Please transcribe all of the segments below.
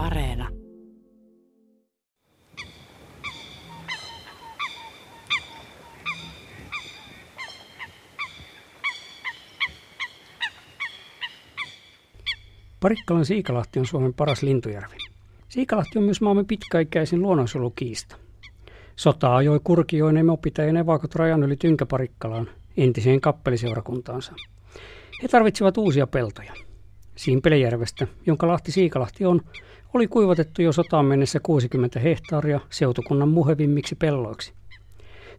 Areena. Parikkalan Siikalahti on Suomen paras lintujärvi. Siikalahti on myös maamme pitkäikäisin luonnonsuojelukiista. Sota ajoi Kurkioin emopitäjän evakot rajan yli Tynkäparikkalaan, entiseen kappeliseurakuntaansa. He tarvitsivat uusia peltoja. Simpelejärvestä, jonka Lahti Siikalahti on, oli kuivatettu jo sotaan mennessä 60 hehtaaria seutukunnan muhevimmiksi pelloiksi.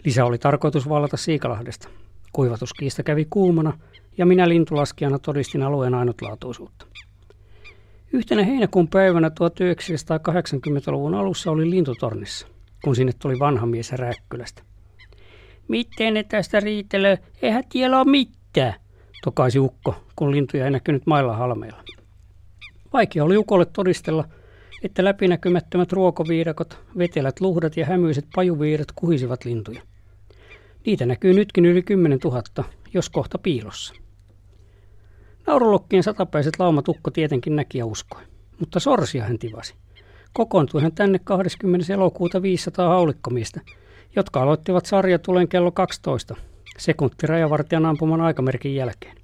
Lisä oli tarkoitus vallata Siikalahdesta. Kuivatuskiista kävi kuumana ja minä lintulaskijana todistin alueen ainutlaatuisuutta. Yhtenä heinäkuun päivänä 1980-luvun alussa oli lintutornissa, kun sinne tuli vanha mies Räkkylästä. Miten ne tästä riitelee? Eihän tiellä ole mitään, tokaisi ukko, kun lintuja ei näkynyt mailla halmeilla. Vaikea oli ukolle todistella, että läpinäkymättömät ruokoviidakot, vetelät luhdat ja hämyiset pajuviirat kuhisivat lintuja. Niitä näkyy nytkin yli 10 000, jos kohta piilossa. Naurulokkien satapäiset laumatukko tietenkin näki ja uskoi, mutta sorsia hän tivasi. Kokoontui hän tänne 20. elokuuta 500 haulikkomista, jotka aloittivat tulen kello 12, sekunti rajavartijan ampuman aikamerkin jälkeen.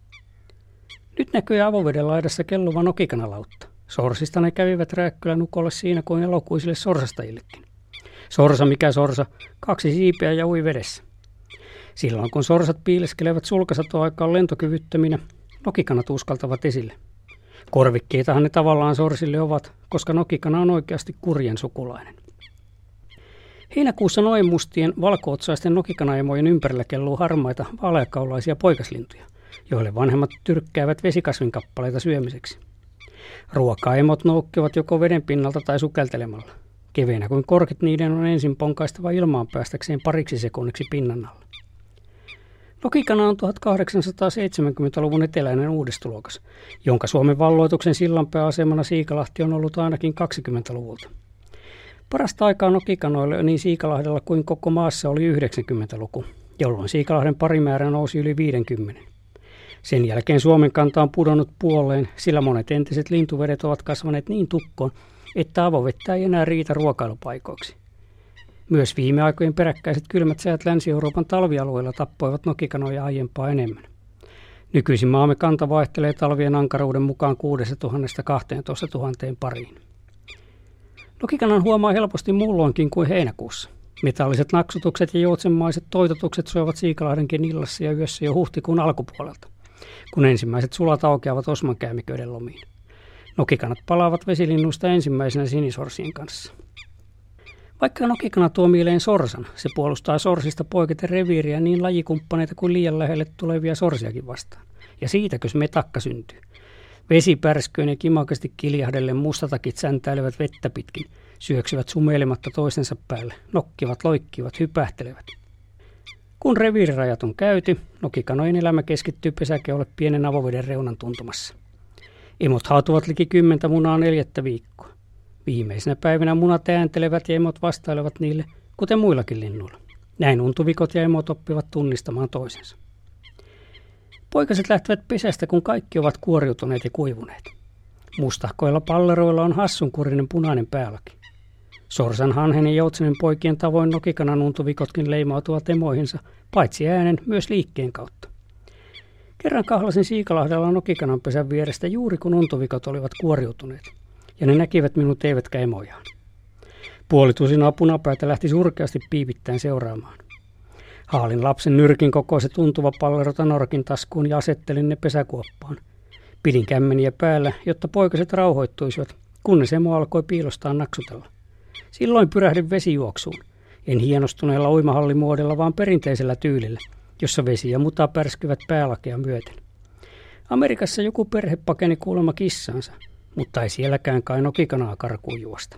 Nyt näkyy avoveden laidassa kelluva nokikanalautta. Sorsista ne kävivät Rääkkylän ukolle siinä kuin elokuisille sorsastajillekin. Sorsa mikä sorsa, kaksi siipeä ja ui vedessä. Silloin kun sorsat piileskelevät sulkasatoaikaan lentokyvyttöminä, nokikanat uskaltavat esille. Korvikkeitahan ne tavallaan sorsille ovat, koska nokikana on oikeasti kurjen sukulainen. Heinäkuussa noin mustien valkootsaisten nokikanaemojen ympärillä kelluu harmaita vaaleakaulaisia poikaslintuja, joille vanhemmat tyrkkäävät vesikasvinkappaleita syömiseksi. Ruokaemot noukkivat joko veden pinnalta tai sukeltelemalla. Keveinä kuin korkit niiden on ensin ponkaistava ilmaan päästäkseen pariksi sekunniksi pinnan alla. Nokikana on 1870-luvun eteläinen uudistulokas, jonka Suomen valloituksen sillanpääasemana Siikalahti on ollut ainakin 20-luvulta. Parasta aikaa nokikanoille niin Siikalahdella kuin koko maassa oli 90-luku, jolloin Siikalahden parimäärä nousi yli 50. Sen jälkeen Suomen kanta on pudonnut puoleen, sillä monet entiset lintuvedet ovat kasvaneet niin tukkoon, että avovettä ei enää riitä ruokailupaikoiksi. Myös viime aikojen peräkkäiset kylmät säät Länsi-Euroopan talvialueilla tappoivat nokikanoja aiempaa enemmän. Nykyisin maamme kanta vaihtelee talvien ankaruuden mukaan 6000 12 000 pariin. Nokikanan huomaa helposti muulloinkin kuin heinäkuussa. Metalliset naksutukset ja joutsenmaiset toitotukset soivat Siikalahdenkin illassa ja yössä jo huhtikuun alkupuolelta, kun ensimmäiset sulat aukeavat osmankäymiköiden lomiin. Nokikanat palaavat vesilinnuista ensimmäisenä sinisorsien kanssa. Vaikka nokikana tuo mieleen sorsan, se puolustaa sorsista poiketen reviiriä niin lajikumppaneita kuin liian lähelle tulevia sorsiakin vastaan. Ja siitäkö se metakka syntyy. Vesipärsköön ja kimakasti kiljahdellen mustatakit säntäilevät vettä pitkin, syöksyvät sumeilematta toisensa päälle, nokkivat, loikkivat, hypähtelevät. Kun reviirirajat on käyty, nokikanojen elämä keskittyy pesäkeolle pienen avoveden reunan tuntumassa. Emot hautuvat liki kymmentä munaa neljättä viikkoa. Viimeisenä päivinä munat ääntelevät ja emot vastailevat niille, kuten muillakin linnuilla. Näin untuvikot ja emot oppivat tunnistamaan toisensa. Poikaset lähtevät pesästä, kun kaikki ovat kuoriutuneet ja kuivuneet. Mustahkoilla palleroilla on hassunkurinen punainen päälaki. Sorsan, hanhen ja joutsenen poikien tavoin nokikanan untuvikotkin leimautuvat emoihinsa, paitsi äänen, myös liikkeen kautta. Kerran kahlasin Siikalahdella nokikanan pesän vierestä juuri kun untuvikot olivat kuoriutuneet ja ne näkivät minut eivätkä emojaan. Puolitusin apunapäätä lähti surkeasti piipittäen seuraamaan. Haalin lapsen nyrkin kokoiset tuntuva pallerota norkin taskuun ja asettelin ne pesäkuoppaan. Pidin kämmeniä päällä, jotta poikaset rauhoittuisivat, kunnes emo alkoi piilostaa naksutella. Silloin pyrähdin vesijuoksuun. En hienostuneella uimahallimuodella, vaan perinteisellä tyylillä, jossa vesi ja muta pärskyvät päälakea myöten. Amerikassa joku perhe pakeni kuulemma kissansa, mutta ei sielläkään kai nokikanaa karkuun juosta.